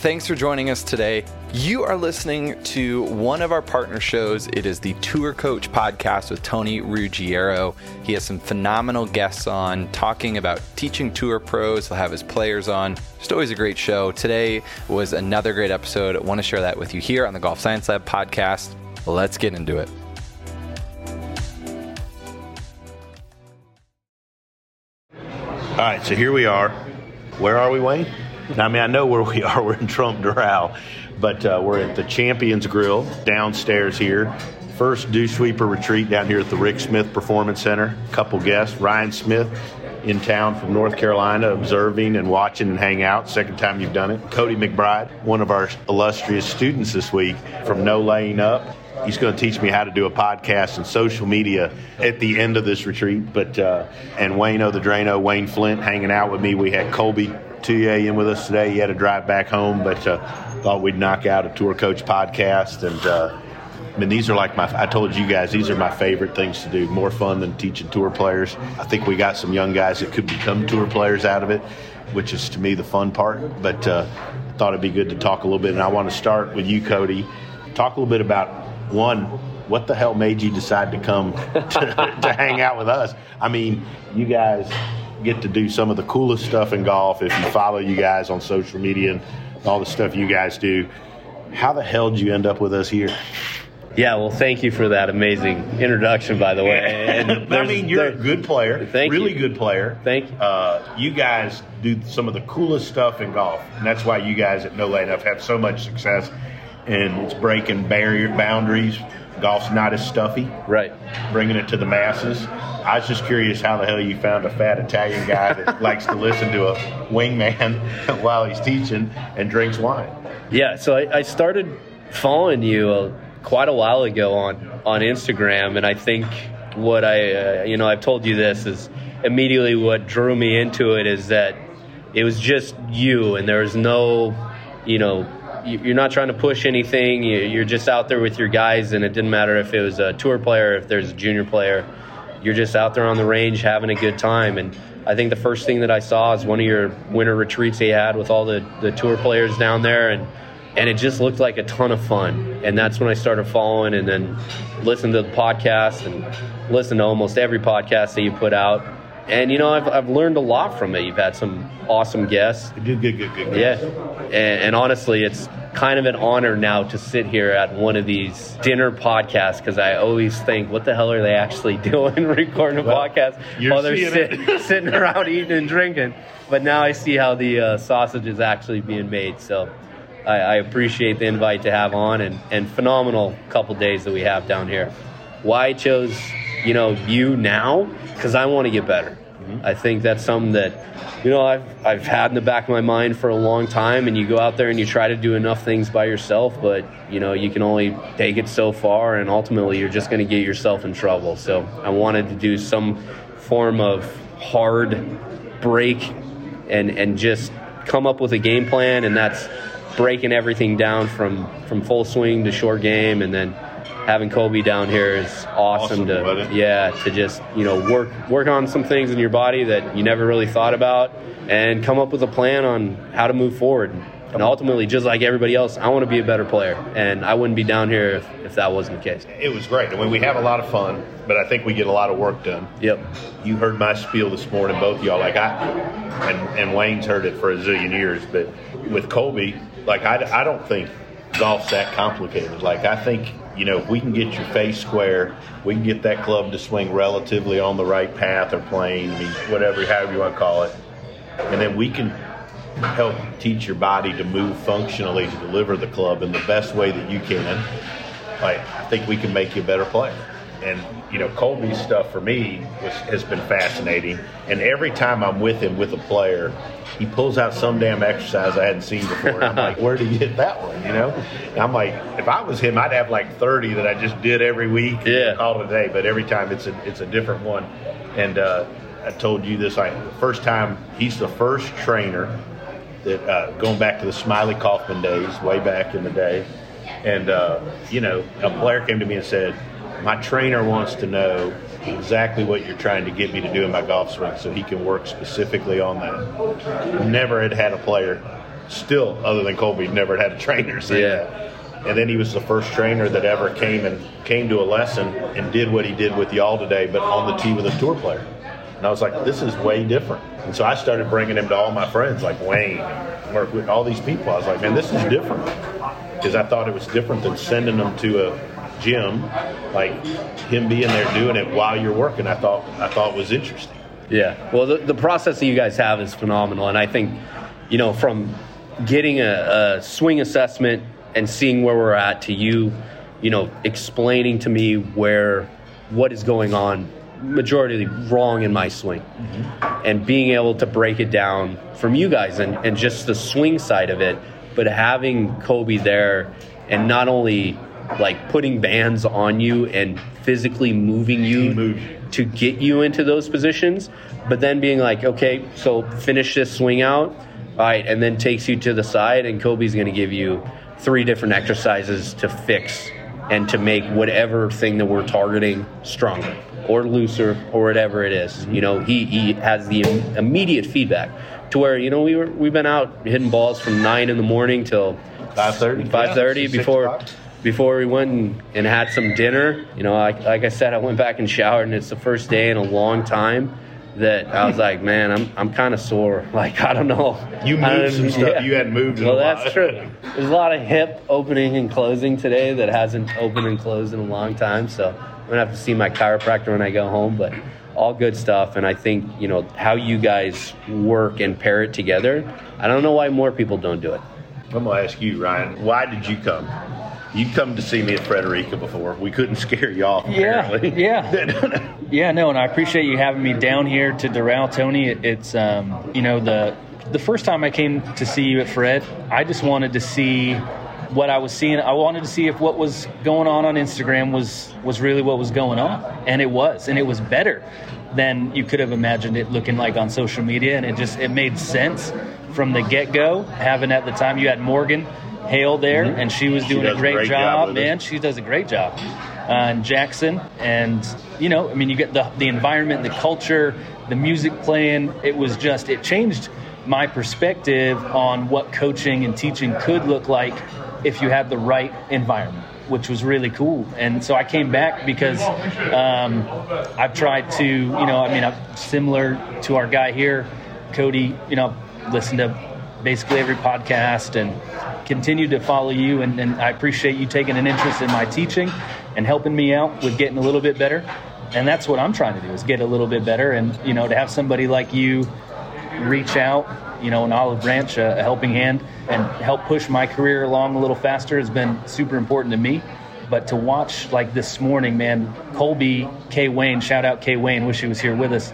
Thanks for joining us today. You are listening to one of our partner shows. It is the Tour Coach podcast with Tony Ruggiero. He has some phenomenal guests on talking about teaching tour pros. He'll have his players on. Just always a great show. Today was another great episode. I want to share that with you here on the Golf Science Lab podcast. Let's get into it. All right, so here we are. Where are we, Wayne? I mean, I know where we are. We're in Trump Doral, but uh, we're at the Champions Grill downstairs here. First dew sweeper retreat down here at the Rick Smith Performance Center. Couple guests, Ryan Smith in town from North Carolina, observing and watching and hang out. Second time you've done it. Cody McBride, one of our illustrious students this week from No Laying Up. He's going to teach me how to do a podcast and social media at the end of this retreat. But uh, and Wayno the Drano, Wayne Flint, hanging out with me. We had Colby Tullier in with us today. He had to drive back home, but uh, thought we'd knock out a tour coach podcast. And uh, I mean, these are like my, I told you guys, these are my favorite things to do. More fun than teaching tour players. I think we got some young guys that could become tour players out of it, which is to me the fun part. But uh, I thought it'd be good to talk a little bit. And I want to start with you, Cody. Talk a little bit about one, what the hell made you decide to come to, to hang out with us? I mean, you guys get to do some of the coolest stuff in golf if you follow you guys on social media and all the stuff you guys do. How the hell did you end up with us here? Yeah, well, thank you for that amazing introduction, by the way. And I mean, you're a good player, Thank really you. good player. Thank you. Uh, you guys do some of the coolest stuff in golf, and that's why you guys at No Laying Up have so much success. And it's breaking barrier boundaries. Golf's not as stuffy, Right. bringing it to the masses. I was just curious how the hell you found a fat Italian guy that likes to listen to a wingman while he's teaching and drinks wine. Yeah, so I, I started following you uh, quite a while ago on on Instagram, and I think what I, uh, you know, I've told you this is immediately what drew me into it is that it was just you, and there was no, you know, you're not trying to push anything. You- You're just out there with your guys, and it didn't matter if it was a tour player, if there's a junior player. You're just out there on the range having a good time. And I think the first thing that I saw is one of your winter retreats they had with all the, the tour players down there, and and it just looked like a ton of fun. And that's when I started following, and then listened to the podcast and listened to almost every podcast that you put out. And you know, I've I've learned a lot from it. You've had some awesome guests. Good, good, good, good. Yeah, and, and honestly, it's kind of an honor now to sit here at one of these dinner podcasts because I always think, what the hell are they actually doing recording a Well, podcast while they're sit, sitting around eating and drinking? But now I see how the uh, sausage is actually being made. So I, I appreciate the invite to have on and, and phenomenal couple days that we have down here. Why I chose, you know, you now because I want to get better. Mm-hmm. I think that's something that, you know, I've I've had in the back of my mind for a long time. And you go out there and you try to do enough things by yourself, but you know you can only take it so far, and ultimately you're just going to get yourself in trouble. So I wanted to do some form of hard break and and just come up with a game plan, and that's breaking everything down from from full swing to short game, and then having Kobe down here is awesome, Awesome, to yeah to just you know work work on some things in your body that you never really thought about, and come up with a plan on how to move forward. And ultimately, just like everybody else, I want to be a better player, and I wouldn't be down here if, if that wasn't the case. It was great. I mean, we have a lot of fun, but I think we get a lot of work done. Yep. You heard my spiel this morning, both y'all. Like I, and, and Wayne's heard it for a zillion years, but with Kobe, like I, I don't think golf's that complicated. Like I think you know if we can get your face square, we can get that club to swing relatively on the right path or plane. I mean, whatever, however you want to call it, and then we can help teach your body to move functionally to deliver the club in the best way that you can. Like I think we can make you a better player. And you know Colby's stuff for me was, has been fascinating. And every time I'm with him with a player, he pulls out some damn exercise I hadn't seen before. And I'm like, where did he get that one? You know? And I'm like, if I was him, I'd have like 30 that I just did every week. and Yeah. Call it a day. But every time it's a it's a different one. And uh, I told you this. I the first time he's the first trainer that uh, going back to the Smylie Kaufman days, way back in the day, and uh, you know, a player came to me and said, "My trainer wants to know exactly what you're trying to get me to do in my golf swing, so he can work specifically on that." Never had had a player, still other than Colby, never had a trainer say Yeah. that. And then he was the first trainer that ever came and came to a lesson and did what he did with y'all today, but on the tee with a tour player. And I was like, this is way different. And so I started bringing him to all my friends, like Wayne, work with all these people. I was like, man, this is different. Because I thought it was different than sending them to a gym, like him being there doing it while you're working. I thought I thought was interesting. Yeah. Well, the, the process that you guys have is phenomenal. And I think, you know, from getting a, a swing assessment and seeing where we're at to you, you know, explaining to me where, what is going on, majority wrong in my swing, mm-hmm. and being able to break it down from you guys and, and just the swing side of it, but having Kobe there and not only like putting bands on you and physically moving you to get you into those positions, but then being like, okay, so finish this swing out, all right, and then takes you to the side, and Kobe's going to give you three different exercises to fix and to make whatever thing that we're targeting stronger or looser or whatever it is. You know, he, he has the im- immediate feedback to where you know we were we've been out hitting balls from nine in the morning till 5:30? five thirty Yeah, before. Before we went and, and had some dinner. You know, like, like I said, I went back and showered, and it's the first day in a long time that I was like, man, I'm I'm kind of sore. Like I don't know. You moved I don't- some stuff you hadn't moved in well, that's true. There's a lot of hip opening and closing today that hasn't opened and closed in a long time. So I'm gonna have to see my chiropractor when I go home, but. All good stuff, and I think you know how you guys work and pair it together. I don't know why more people don't do it. I'm gonna ask you, Ryan. Why did you come? You come to see me at Frederica before. We couldn't scare you off. Yeah, apparently. yeah. Yeah, no, and I appreciate you having me down here to Doral, Tony. It, it's um, you know the the first time I came to see you at Fred, I just wanted to see what I was seeing. I wanted to see if what was going on on Instagram was was really what was going on, and it was, and it was better than you could have imagined it looking like on social media, and it just it made sense from the get go. Having at the time you had Morgan Hale there, and she was doing does a a great, great job job, man. She does a great job. Uh, and Jackson, and you know, I mean, you get the the environment, the culture, the music playing. It was just it changed my perspective on what coaching and teaching could look like if you had the right environment, which was really cool. And so I came back because um, I've tried to, you know, I mean, I'm similar to our guy here, Cody. You know, listen to basically every podcast and continue to follow you. And, and I appreciate you taking an interest in my teaching and helping me out with getting a little bit better. And that's what I'm trying to do is get a little bit better. And, you know, to have somebody like you reach out, you know, an olive branch, a, a helping hand, and help push my career along a little faster has been super important to me. But to watch like this morning, man, Colby, K. Wayne, shout out K. Wayne, wish he was here with us.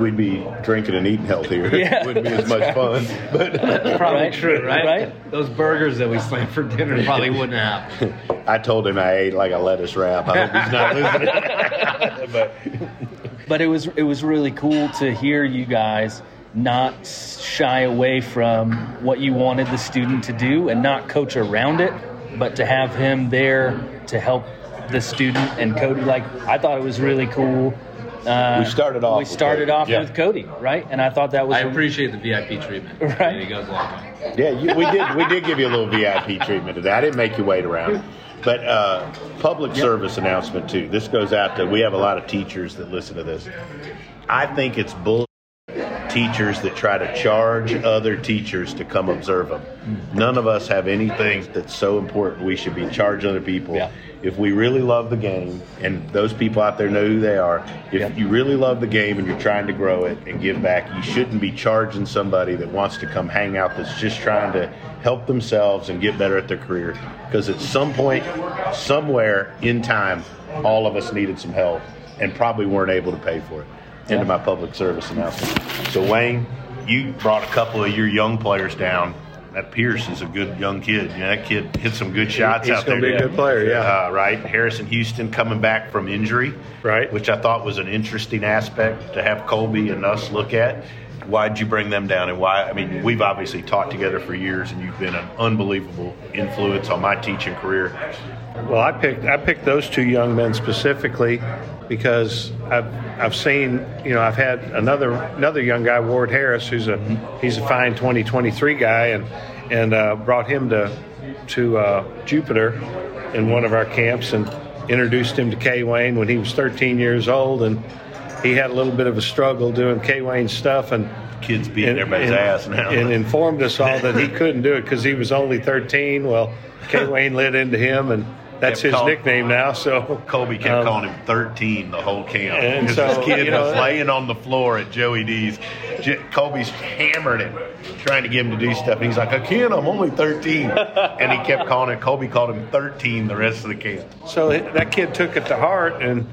We'd be drinking and eating healthier. Yeah, it wouldn't be as much fun. But Probably Right, true, right? right. Those burgers that we slammed for dinner probably wouldn't happen. I told him I ate like a lettuce wrap. I hope he's not listening. but but it was it was really cool to hear you guys not shy away from what you wanted the student to do and not coach around it, but to have him there to help the student and Cody. Like I thought it was really cool. Uh, We started off We with started Cody. off Yeah. with Cody, right? And I thought that was I appreciate the VIP treatment. Right. It goes a long way. yeah, you, we did. We did give you a little VIP treatment today. I didn't make you wait around. But uh, public service announcement too. This goes out to. We have a lot of teachers that listen to this. I think it's bull teachers that try to charge other teachers to come observe them. None of us have anything that's so important we should be charging other people. Yeah. If we really love the game, and those people out there know who they are, if Yeah. you really love the game and you're trying to grow it and give back, you shouldn't be charging somebody that wants to come hang out that's just trying to help themselves and get better at their career. Because at some point, somewhere in time, all of us needed some help and probably weren't able to pay for it. Into my public service announcement. So Wayne, you brought a couple of your young players down. That Pierce is a good young kid. You know, that kid hit some good shots He's out there. He's gonna be a good player, yeah. Uh, right. Harrison Houston coming back from injury. Right. Which I thought was an interesting aspect to have Colby and us look at. Why'd you bring them down and why? I mean, we've obviously taught together for years and you've been an unbelievable influence on my teaching career. Well, I picked I picked those two young men specifically because I've I've seen you know I've had another another young guy Ward Harris who's a he's a fine 2023 guy and and uh, brought him to to uh, Jupiter in one of our camps and introduced him to Kay Wayne when he was 13 years old and he had a little bit of a struggle doing K Wayne stuff and Kids beating everybody's ass now. and informed us all that he couldn't do it because he was only 13. Well, K Wayne lit into him and that's his call- nickname now. So Colby kept um, calling him 13 the whole camp. And Because so, this kid you know, was laying on the floor at Joey D's. J- Colby's hammered him, trying to get him to do stuff. And he's like, I can't, I'm only 13. and he kept calling it, Colby called him 13 the rest of the camp. So that kid took it to heart, and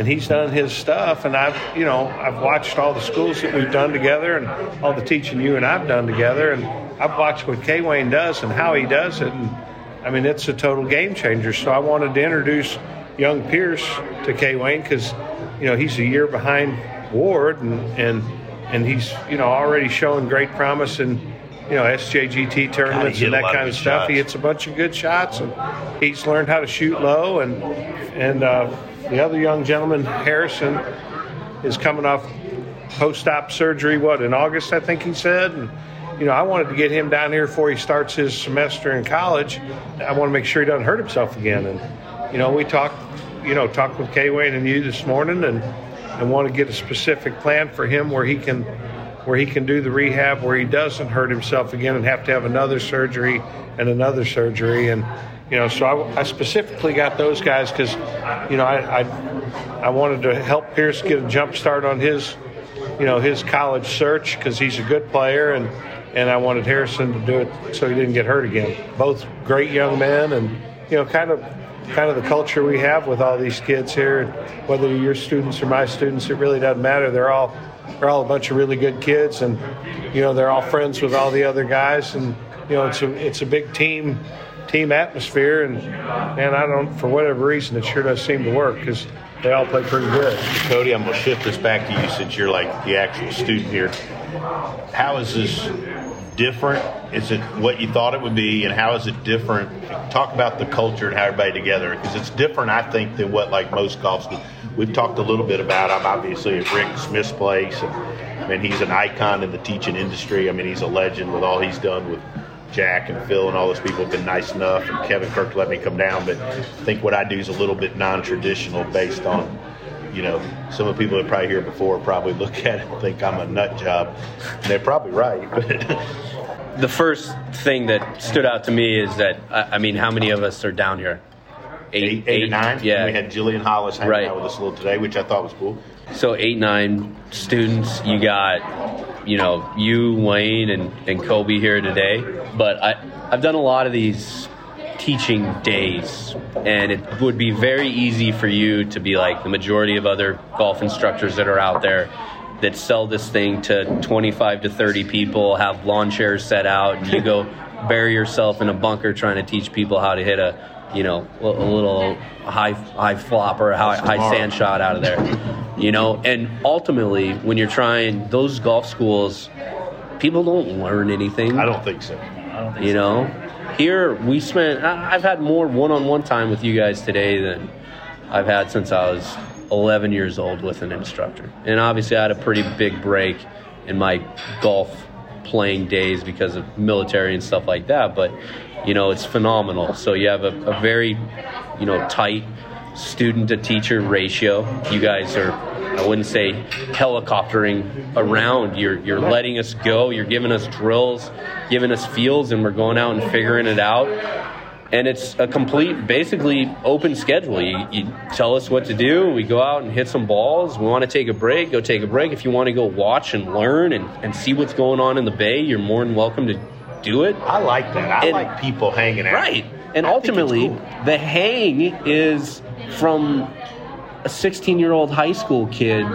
and he's done his stuff. And I've you know I've watched all the schools that we've done together, and all the teaching you and I've done together, and I've watched what K Wayne does and how he does it. And I mean, it's a total game changer. So I wanted to introduce young Pierce to K Wayne because you know he's a year behind Ward, and and and he's you know already showing great promise in you know SJGT tournaments hit and that kind of stuff. He hits a bunch of good shots, and he's learned how to shoot low. And and uh, the other young gentleman, Harrison, is coming off post-op surgery. What in August, I think he said. And you know, I wanted to get him down here before he starts his semester in college. I want to make sure he doesn't hurt himself again. And you know, we talked, you know, talked with K Wayne and you this morning, and and want to get a specific plan for him where he can where he can do the rehab where he doesn't hurt himself again and have to have another surgery and another surgery and you know so I, I specifically got those guys because you know I, I I wanted to help Pierce get a jump start on his you know his college search because he's a good player and and I wanted Harrison to do it so he didn't get hurt again. Both great young men and you know kind of kind of the culture we have with all these kids here. Whether you're your students or my students, it really doesn't matter. They're all they're all a bunch of really good kids, and you know they're all friends with all the other guys, and you know it's a it's a big team team atmosphere, and and I don't for whatever reason it sure does seem to work because they all play pretty good. Cody, I'm to shift this back to you since you're like the actual student here. How is this different? Is it what you thought it would be, and how is it different? Talk about the culture and how everybody together, because it's different, I think, than what like most golf schools. We've talked a little bit about. I'm obviously at Rick Smith's place, and I mean he's an icon in the teaching industry. I mean he's a legend with all he's done with Jack and Phil and all those people have been nice enough, and Kevin Kirk let me come down. But I think what I do is a little bit non-traditional, based on you know, some of the people that probably here before probably look at it and think I'm a nut job. And they're probably right. But the first thing that stood out to me is that I I mean, how many of us are down here? eight, eight or nine. Yeah. We had Jillian Hollis hanging Right. out with us a little today, which I thought was cool. So eight, nine students. You got, you know, you, Wayne, and and Kobe here today. But I I've done a lot of these teaching days, and it would be very easy for you to be like the majority of other golf instructors that are out there that sell this thing to 25 to 30 people, have lawn chairs set out, and you go bury yourself in a bunker trying to teach people how to hit a you know a little high high flop or a high, high sand shot out of there you know and ultimately when you're trying those golf schools people don't learn anything I don't think so. I don't think you so. know here we spent i've had more one-on-one time with you guys today than i've had since i was 11 years old with an instructor and obviously i had a pretty big break in my golf playing days because of military and stuff like that but you know it's phenomenal. So you have a, a very you know tight student to teacher ratio. You guys are i wouldn't say helicoptering around. You're you're letting us go. You're giving us drills giving us fields and we're going out and figuring it out. And it's a complete basically open schedule. You, you tell us what to do. We go out and hit some balls. We want to take a break. Go take a break. If you want to go watch and learn and, and see what's going on in the bay you're more than welcome to do it I like that. I And- like people hanging out. Right. And I ultimately, cool. the hang is from a 16 year old high school kid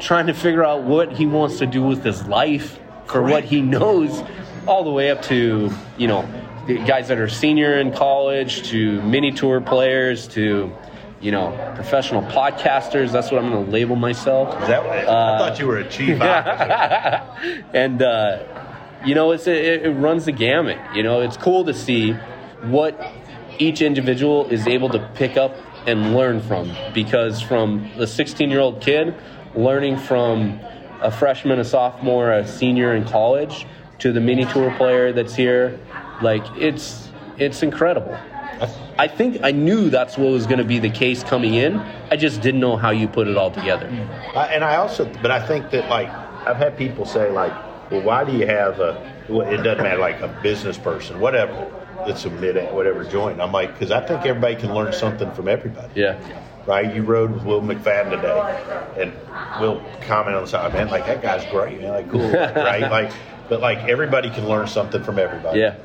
trying to figure out what he wants to do with his life for what he knows, all the way up to, you know, the guys that are senior in college, to mini tour players, to, you know, professional podcasters. That's what I'm going to label myself. Is that what, I thought you were a chief and uh, you know it's it, it runs the gamut you know it's cool to see what each individual is able to pick up and learn from because from the 16 year old kid learning from a freshman a sophomore a senior in college to the mini tour player that's here like it's it's incredible I think I knew that's what was going to be the case coming in. I just didn't know how you put it all together. Mm. I, and I also, but I think that like I've had people say like, well, why do you have a? Well, it doesn't matter, like a business person, whatever. That's a mid, whatever joint. I'm like, because I think everybody can learn something from everybody. Yeah. Right, you rode with Will McFadden today, and Will comment on the side, man, like that guy's great, man, like cool, right? Like, but like everybody can learn something from everybody. Yeah.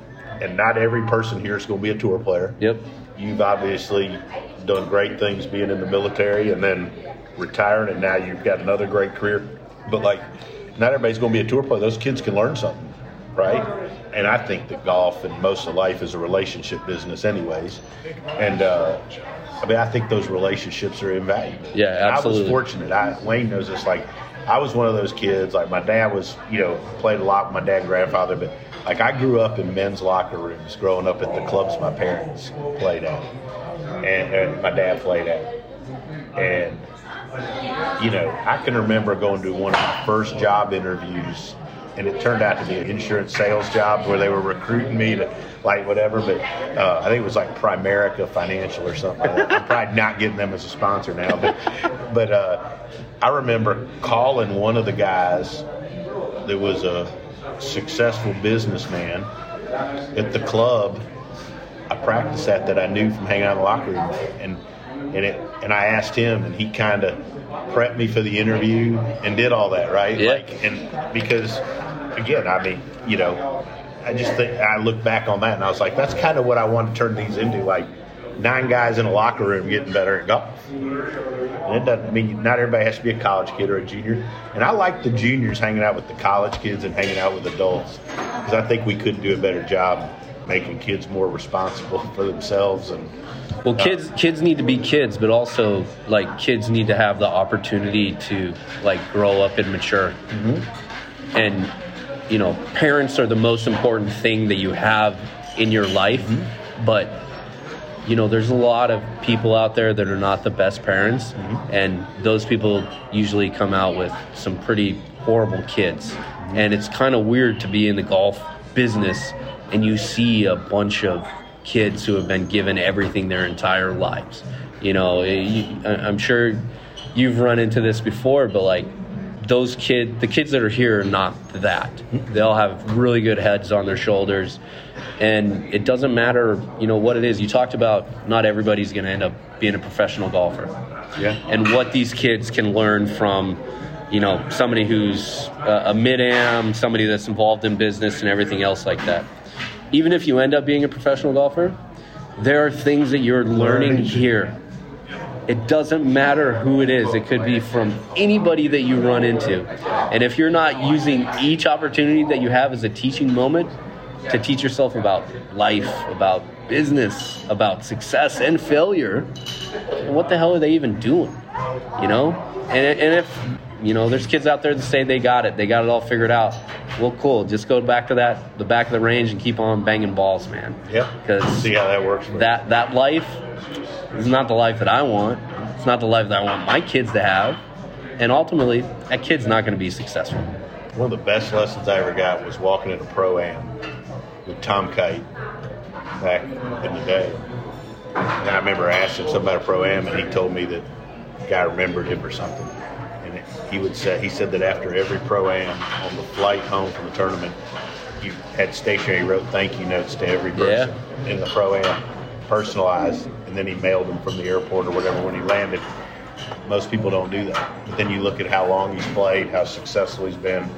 And not every person here is going to be a tour player. Yep. You've obviously done great things being in the military and then retiring, and now you've got another great career. But like, not everybody's going to be a tour player. Those kids can learn something, right? And I think that golf and most of life is a relationship business, anyways. And uh, I mean, I think those relationships are invaluable. Yeah, absolutely. I was fortunate. I, Wayne knows this. Like, I was one of those kids. Like, my dad was, you know, played a lot with my dad and grandfather, but like I grew up in men's locker rooms, growing up at the clubs my parents played at, and, and my dad played at, and you know, I can remember going to one of my first job interviews, and it turned out to be an insurance sales job where they were recruiting me to like whatever, but uh, I think it was like Primerica Financial or something. Like. I'm probably not getting them as a sponsor now, but but uh, I remember calling one of the guys that was a successful businessman at the club I practiced at that I knew from hanging out in the locker room, and and it and I asked him, and he kind of prepped me for the interview and did all that, right? Yeah. Like, and because again, I mean, you know, I just think I look back on that and I was like, that's kind of what I want to turn these into, like nine guys in a locker room getting better at golf. And it doesn't mean not everybody has to be a college kid or a junior. And I like the juniors hanging out with the college kids and hanging out with adults because I think we could do a better job making kids more responsible for themselves and Well, uh, kids kids need to be kids, but also like kids need to have the opportunity to like grow up and mature. Mm-hmm. And you know, parents are the most important thing that you have in your life, mm-hmm. but you know, there's a lot of people out there that are not the best parents, mm-hmm. and those people usually come out with some pretty horrible kids. And it's kind of weird to be in the golf business and you see a bunch of kids who have been given everything their entire lives. You know, you, I'm sure you've run into this before, but like those kid, the kids that are here are not that. They all have really good heads on their shoulders, and it doesn't matter, you know, what it is. You talked about not everybody's going to end up being a professional golfer, yeah. and what these kids can learn from, you know, somebody who's a, a mid am, somebody that's involved in business and everything else like that. Even if you end up being a professional golfer, there are things that you're learning here it doesn't matter who it is. It could be from anybody that you run into. And if you're not using each opportunity that you have as a teaching moment to teach yourself about life, about business, about success and failure, what the hell are they even doing? You know? And, and if, you know, there's kids out there that say they got it, they got it all figured out. Well, cool. Just go back to that, the back of the range and keep on banging balls, man. Yeah. Because See how that works. that that life is not the life that I want. It's not the life that I want my kids to have. And ultimately, that kid's not going to be successful. One of the best lessons I ever got was walking in a pro am with Tom Kite back in the day. And I remember asking a pro am, and he told me that guy remembered him or something. And it, he would say he said that after every pro am on the flight home from the tournament, you had stationary wrote thank you notes to every person in the pro am, personalized, and then he mailed them from the airport or whatever when he landed. Most people don't do that. But then you look at how long he's played, how successful he's been.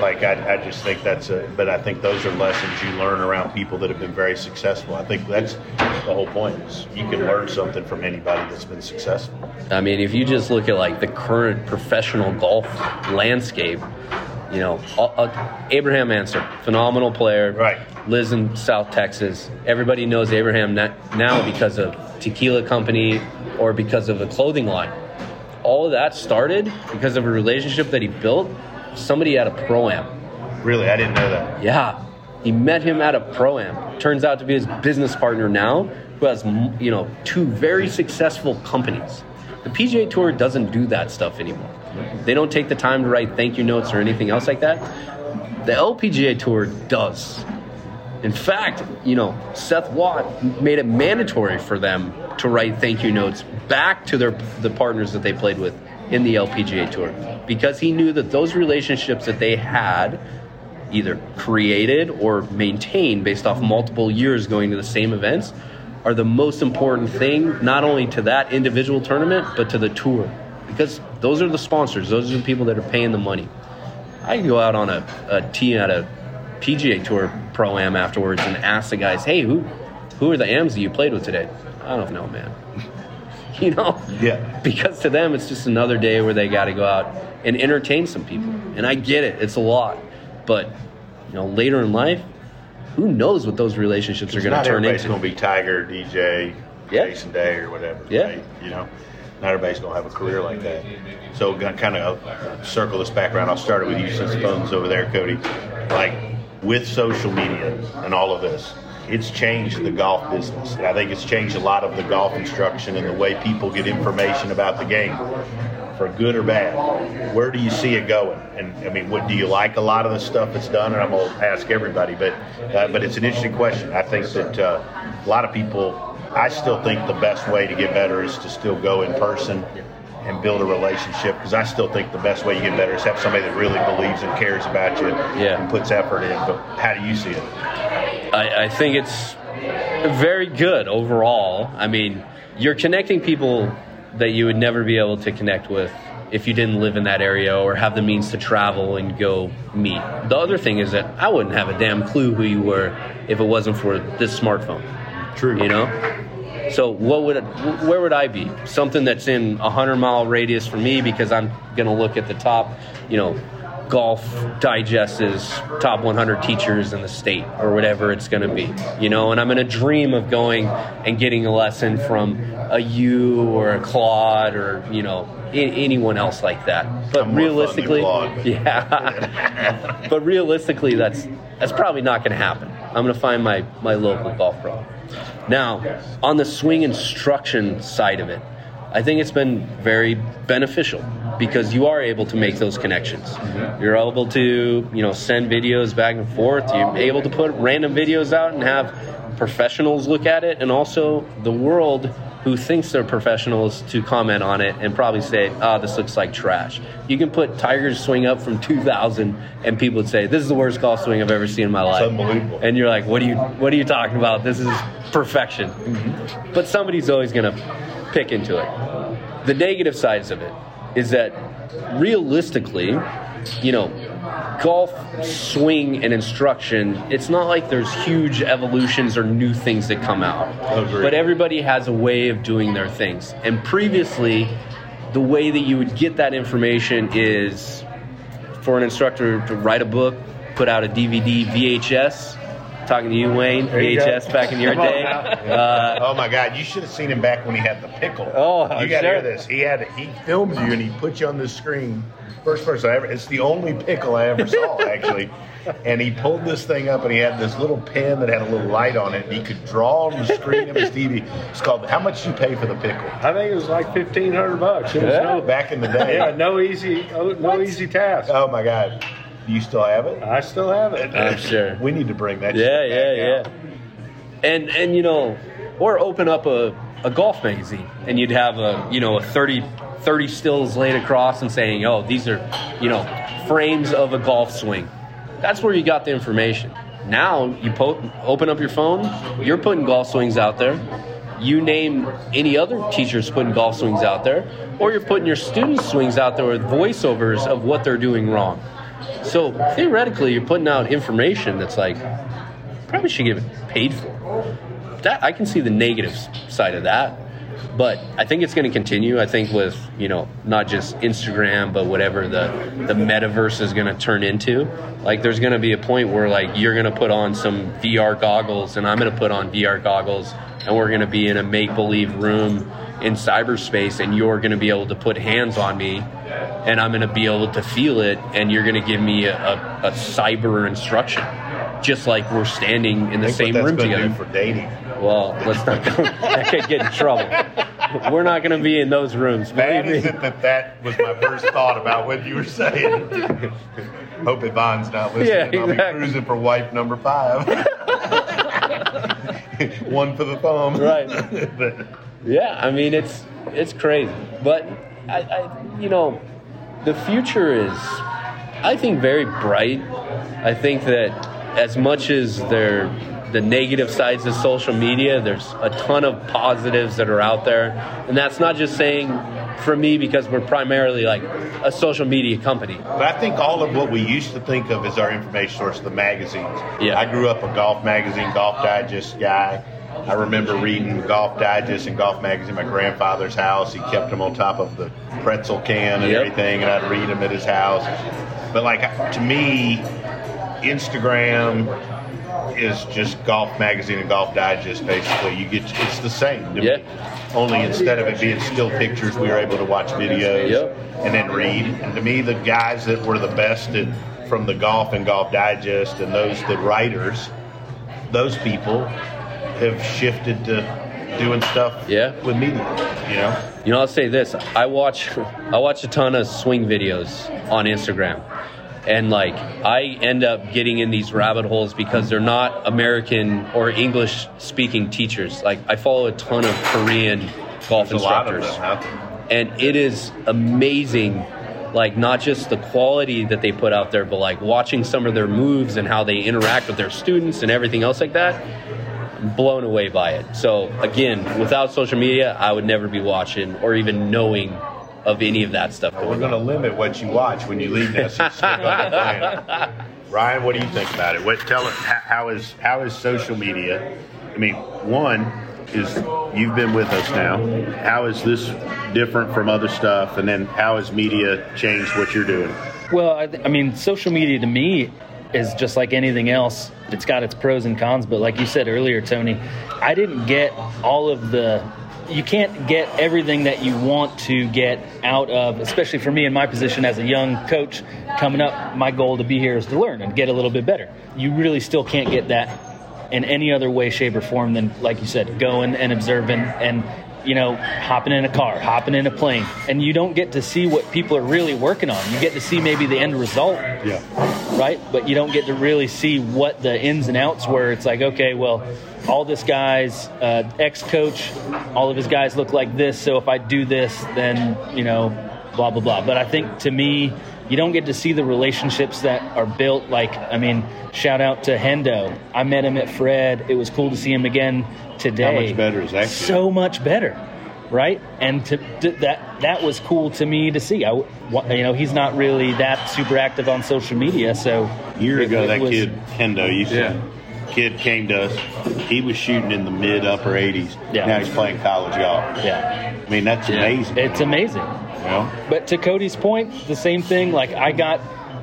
Like I, I just think that's a. But I think those are lessons you learn around people that have been very successful. I think that's the whole point. Is you can learn something from anybody that's been successful. I mean, if you just look at like the current professional golf landscape, you know, uh, uh, Abraham Ancer, phenomenal player. Right. Lives in South Texas. Everybody knows Abraham now because of Tequila Company or because of a clothing line. All of that started because of a relationship that he built. Somebody at a pro am. Really, I didn't know that. Yeah, he met him at a pro am. Turns out to be his business partner now, who has you know two very successful companies. The PGA Tour doesn't do that stuff anymore. They don't take the time to write thank you notes or anything else like that. The LPGA Tour does. In fact, you know, Seth Watt made it mandatory for them to write thank you notes back to their the partners that they played with in the LPGA Tour. Because he knew that those relationships that they had either created or maintained based off multiple years going to the same events are the most important thing not only to that individual tournament but to the tour. Because those are the sponsors. Those are the people that are paying the money. I can go out on a, a tee at a pga tour pro am afterwards and ask the guys hey who who are the ams that you played with today i don't know man you know Yeah. because to them it's just another day where they got to go out and entertain some people and i get it it's a lot but you know later in life who knows what those relationships are going to Not turn everybody's into going to be Tiger, DJ, Yeah. Jason Day, or whatever. Yeah. right? You know, not everybody's going to have a career like that. So, kind of circle this back around. I'll start it with you since the phone's over there, Cody. Like with social media and all of this, it's changed the golf business. I think it's changed a lot of the golf instruction and the way people get information about the game. For good or bad, where do you see it going? And I mean, what do you like a lot of the stuff that's done? And I'm gonna ask everybody, but uh, but it's an interesting question. I think that uh, a lot of people, I still think the best way to get better is to still go in person and build a relationship because I still think the best way you get better is have somebody that really believes and cares about you Yeah. and puts effort in. But how do you see it? I, I think it's very good overall. I mean, you're connecting people that you would never be able to connect with if you didn't live in that area or have the means to travel and go meet. The other thing is that I wouldn't have a damn clue who you were if it wasn't for this smartphone. True. You know? So what would it, where would I be? Something that's in a hundred mile radius for me because I'm gonna look at the top, you know, golf digest's top 100 teachers in the state or whatever it's going to be you know? And i'm going to dream of going and getting a lesson from a you or a claude or you know anyone else like that. But I'm more fun than realistically but- yeah. But realistically that's that's probably not going to happen. I'm going to find my my local golf pro now on the swing instruction side of it I think it's been very beneficial because you are able to make those connections. Mm-hmm. You're able to, you know, send videos back and forth. You're able to put random videos out and have professionals look at it, and also the world who thinks they're professionals to comment on it and probably say, "Ah, this looks like trash." You can put Tiger's swing up from 2000, and people would say, "This is the worst golf swing I've ever seen in my life." unbelievable. And you're like, "What are you? What are you talking about? This is perfection." But somebody's always gonna pick into it. The negative sides of it is that realistically, you know, golf swing and instruction, it's not like there's huge evolutions or new things that come out. Agreed. But everybody has a way of doing their things. And previously, the way that you would get that information is for an instructor to write a book, put out a DVD, VHS. Talking to you, Wayne, you go. VHS back in your day. Uh, Oh my God! You should have seen him back when he had the pickle. Oh, you got to sure. hear this. He had he filmed you and he put you on the screen. First person I ever. It's the only pickle I ever saw actually. And he pulled this thing up and he had this little pen that had a little light on it. And he could draw on the screen of his TV. It's called. How much you pay for the pickle? I think it was like fifteen hundred bucks. It was no, Back in the day. yeah, no easy, oh, no easy task. Oh my God! Do you still have it? I still have it. I'm sure. We need to bring that. Yeah, yeah, back yeah. And and you know, or open up a, a golf magazine and you'd have a you know a 30, 30 stills laid across and saying, oh, these are you know frames of a golf swing. That's where you got the information. Now you po- open up your phone, you're putting golf swings out there. you name any other teachers putting golf swings out there, or you're putting your students' swings out there with voiceovers of what they're doing wrong. So theoretically, you're putting out information that's like probably should get paid for. That I can see the negative side of that, but I think it's going to continue. I think with you know not just Instagram, but whatever the the metaverse is going to turn into. Like there's going to be a point where like you're going to put on some VR goggles, and I'm going to put on VR goggles, and we're going to be in a make believe room in cyberspace, and you're going to be able to put hands on me, and I'm going to be able to feel it, and you're going to give me a, a, a cyber instruction, just like we're standing in the same room together. for dating. Well, let's not go. That could get in trouble. We're not going to be in those rooms. Bad is it that that was my first thought about what you were saying. Hope Yvonne's not listening. Yeah, I'll be cruising for wife number five. One for the thumb. Right. but Yeah, I mean it's it's crazy, but I, I you know the future is I think very bright. I think that as much as there the negative sides of social media, there's a ton of positives that are out there, and that's not just saying for me because we're primarily like a social media company. But I think all of what we used to think of as our information source, the magazines. Yeah. I grew up a golf magazine, Golf Digest guy. I remember reading Golf Digest and Golf Magazine at my grandfather's house. He kept them on top of the pretzel can and Yep. everything, and I'd read them at his house. But like to me, Instagram is just Golf Magazine and Golf Digest. Basically, you get it's the same. Yeah. Only instead of it being still pictures, we were able to watch videos Yep. and then read. And to me, the guys that were the best in, from the golf and golf digest and those the writers, those people have shifted to doing stuff Yeah. with media. You know, You know, I'll say this: I watch, I watch a ton of swing videos on Instagram, and like I end up getting in these rabbit holes because they're not American or English speaking teachers. Like I follow a ton of Korean golf there's a lot of instructors, and it is amazing. Like not just the quality that they put out there, but like watching some of their moves and how they interact with their students and everything else like that blown away by it. So again, without social media, I would never be watching or even knowing of any of that stuff We're going going to limit what you watch when you leave now. so you stick on the plan. Ryan, what do you think about it? What tell us how, how is how is social media? I mean, one is you've been with us now. How is this different from other stuff? And then how has media changed what you're doing? Well, I, th- I mean, social media to me is just like anything else. It's got its pros and cons, but like you said earlier, Tony, I didn't get all of the. You can't get everything that you want to get out of, especially for me in my position as a young coach coming up. My goal to be here is to learn and get a little bit better. You really still can't get that in any other way, shape, or form than, like you said, going and observing and, you know, hopping in a car, hopping in a plane. And you don't get to see what people are really working on. You get to see maybe the end result, Yeah. Right? But you don't get to really see what the ins and outs were. It's like, okay, well, all this guy's uh, ex coach, all of his guys look like this. So if I do this, then, you know, blah, blah, blah. But I think to me, you don't get to see the relationships that are built. Like, I mean, shout out to Hendo. I met him at Fred. It was cool to see him again today. How much better is that? So much better, right? And to, to, that that was cool to me to see. I, you know, he's not really that super active on social media, so A year it- ago, it that was- kid Hendo used to. Yeah. Kid came to us. He was shooting in the mid upper 80s. Yeah. Now he's playing college golf. Yeah, I mean, that's Yeah. amazing. it's amazing. you know? But to Cody's point, the same thing. Like I got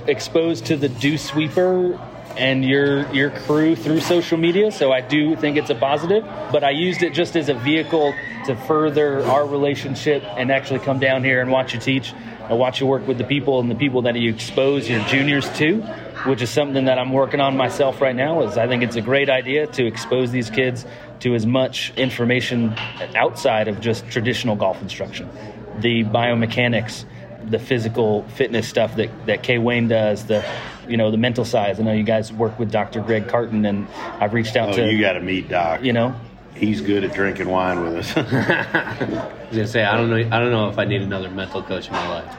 exposed to the dew sweeper and your your crew through social media, so I do think it's a positive. But I used it just as a vehicle to further our relationship and actually come down here and watch you teach, and watch you work with the people and the people that you expose your juniors to. Which is something that I'm working on myself right now. Is I think it's a great idea to expose these kids to as much information outside of just traditional golf instruction the biomechanics, the physical fitness stuff that, that Kay Wayne does, the you know the mental sides. I know you guys work with Dr. Greg Carton, and I've reached out Oh, to you got to meet Doc. you know He's good at drinking wine with us. I was gonna say I don't know. I don't know if I need another mental coach in my life.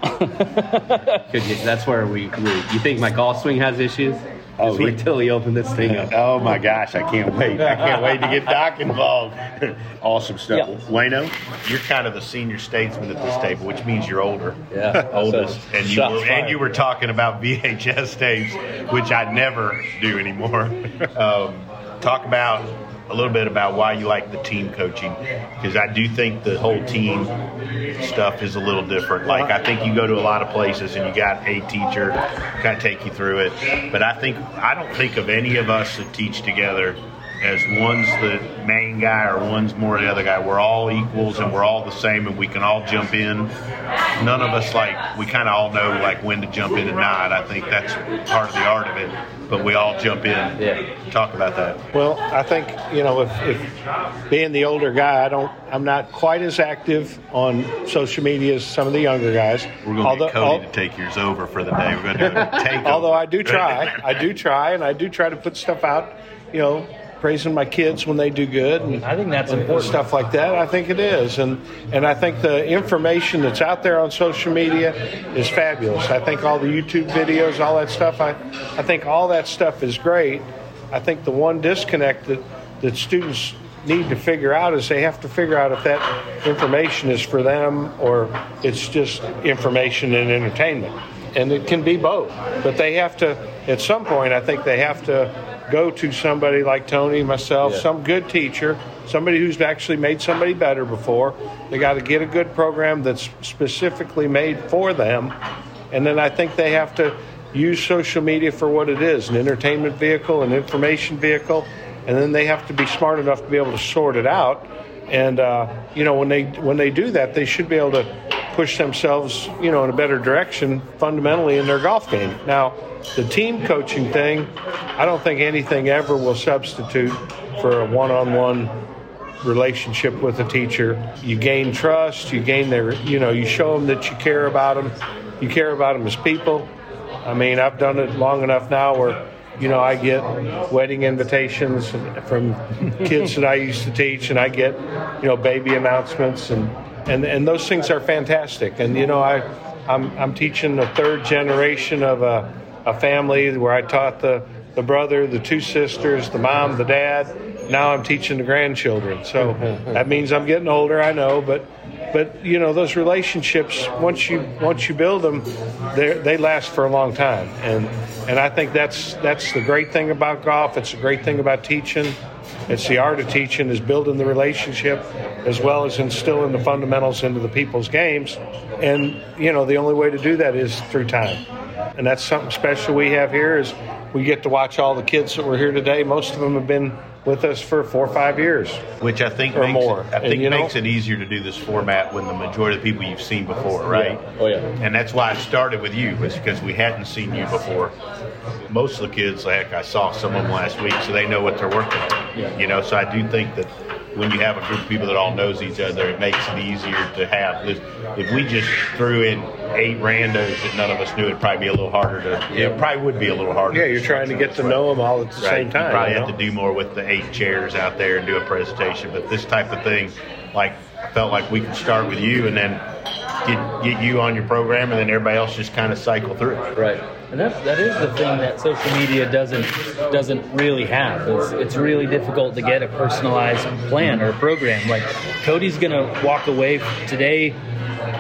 You, that's where we, we. You think my golf swing has issues? Oh, Just wait he- till he opened this thing up. Oh my gosh, I can't wait. I can't wait to get Doc involved. awesome stuff. Yeah. Wayno, you're kind of the senior statesman at this table, which means you're older. Yeah. Oldest. So, and you were and you were talking about VHS tapes, which I never do anymore. um, talk about a little bit about why you like the team coaching because I do think the whole team stuff is a little different. Like I think you go to a lot of places and you got a teacher kind of take you through it, but I think I don't think of any of us that teach together as one's the main guy or one's more the other guy. We're all equals and we're all the same and we can all jump in. None of us like we kind of all know like when to jump in and not. I think that's part of the art of it. But we all jump in. Yeah. Talk about that. Well, I think you know if, if being the older guy, I don't, I'm not quite as active on social media as some of the younger guys. We're going to get Cody al- to take yours over for the day. We're going to do a take. Although I do try, I do try, and I do try to put stuff out, you know, praising my kids when they do good, and I think that's important. stuff like that. I think it is, and and I think the information that's out there on social media is fabulous. I think all the YouTube videos, all that stuff. I I think all that stuff is great. I think the one disconnect that that students need to figure out is they have to figure out if that information is for them or it's just information and entertainment. And it can be both. But they have to, at some point, I think they have to go to somebody like Tony, myself, some good teacher, somebody who's actually made somebody better before. They got to get a good program that's specifically made for them. And then I think they have to use social media for what it is an entertainment vehicle, an information vehicle. And then they have to be smart enough to be able to sort it out. And uh, you know, when they when they do that, they should be able to push themselves, you know, in a better direction fundamentally in their golf game. Now, the team coaching thing, I don't think anything ever will substitute for a one-on-one relationship with a teacher. You gain trust, you gain their, you know, you show them that you care about them, you care about them as people. I mean, I've done it long enough now where, you know, I get wedding invitations from kids that I used to teach, and I get, you know, baby announcements, and and and those things are fantastic. And you know, I I'm I'm teaching the third generation of a a family where I taught the the brother, the two sisters, the mom, the dad. Now I'm teaching the grandchildren. So that means I'm getting older, I know, but but you know those relationships once you once you build them, they they last for a long time. And and I think that's that's the great thing about golf. It's a great thing about teaching. It's the art of teaching is building the relationship as well as instilling the fundamentals into the people's games. And you know the only way to do that is through time. And that's something special we have here is we get to watch all the kids that were here today. Most of them have been with us for four or five years. Which I think Or makes more. It, I And, think you know- makes it easier to do this format when the majority of the people you've seen before, right? Oh, yeah. And that's why I started with you, was because we hadn't seen you before. Most of the kids, heck, I saw some of them last week, so they know what they're working on. Yeah. You know, so I do think that when you have a group of people that all knows each other, it makes it easier to have. This. If we just threw in eight randos that none of us knew, it'd probably be a little harder to. It probably would be a little harder. Yeah, you're trying to get to know them all at the Right. same You time. probably you have to do more with the eight chairs out there and do a presentation. But this type of thing, like, I felt like we could start with you and then get get you on your program, and then everybody else just kind of cycle through. Right. And that's that is the thing that social media doesn't doesn't really have. It's, it's really difficult to get a personalized plan or a program. Like Cody's gonna walk away today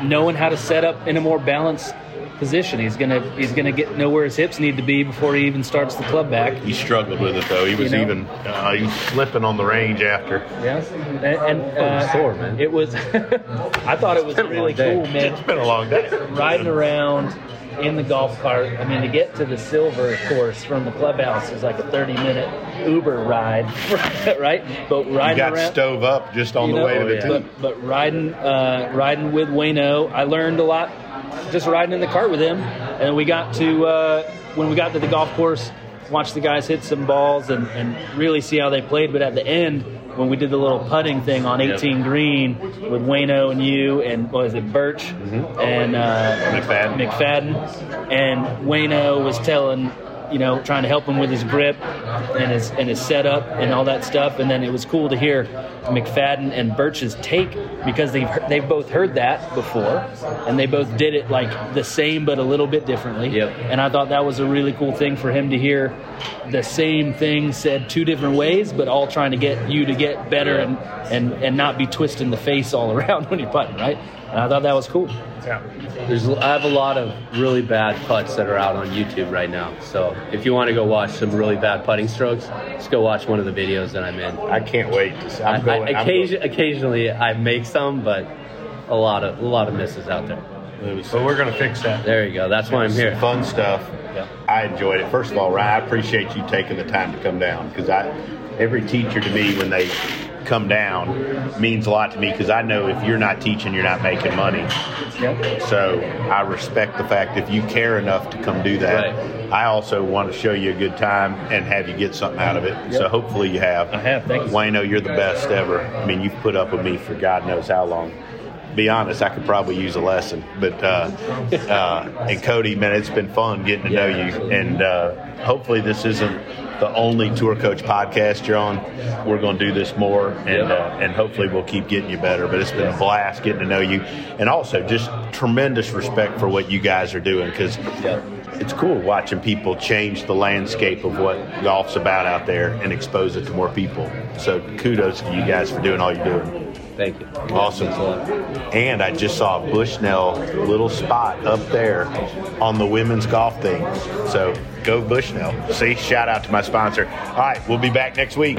knowing how to set up in a more balanced position. He's gonna he's gonna get know where his hips need to be before he even starts the club back. He struggled with it though. He was You know? even uh, he was slipping on the range after. Yes, and, and uh, sore, man. it was. I thought it was really cool, man. It's been a long day. riding around in the golf cart. I mean, to get to the silver course from the clubhouse is like a 30 minute Uber ride, right? But riding You got around. stove up just on the know, way to the tee. but, but riding, uh, riding with Wayno, I learned a lot just riding in the cart with him. And we got to uh, when we got to the golf course, watched the guys hit some balls and, and really see how they played. But at the end, when we did the little putting thing on 18 green with Wayno and you and what was it Birch and uh, McFadden. McFadden, and Wayno was telling you know, trying to help him with his grip and his and his setup and all that stuff. And then it was cool to hear McFadden and Birch's take because they've they've both heard that before, and they both did it like the same but a little bit differently. Yep. And I thought that was a really cool thing for him to hear the same thing said two different ways, but all trying to get you to get better and and and not be twisting the face all around when you're putting, right? And I thought that was cool. Yeah. There's, I have a lot of really bad putts that are out on YouTube right now. So if you want to go watch some really bad putting strokes, just go watch one of the videos that I'm in. I can't wait to see. I, I'm going. I, I'm occasion, occasionally I make some, but a lot of a lot of misses out there. going- it But we're going to fix that. There you go. That's why I'm here. Fun stuff. Yeah. I enjoyed it. First of all, Ryan, I appreciate you taking the time to come down because I, every teacher to me when they come down means a lot to me because I know if you're not teaching, you're not making money. Yep. So I respect the fact if you care enough to come do that. Right. I also want to show you a good time and have you get something out of it. So hopefully you have. I have, thank you. Wayno, you're the best ever. I mean, you've put up with me for God knows how long. Be honest, I could probably use a lesson. But uh, uh, and Cody, man, it's been fun getting to know you. And uh, hopefully this isn't the only tour coach podcast you're on. We're going to do this more, and Yeah. uh, and hopefully we'll keep getting you better. But it's been a blast getting to know you, and also just tremendous respect for what you guys are doing because Yeah. it's cool watching people change the landscape of what golf's about out there and expose it to more people. So kudos to you guys for doing all you're doing. Awesome. And I just saw a Bushnell little spot up there on the women's golf thing. So go Bushnell. See, shout out to my sponsor. All right, we'll be back next week.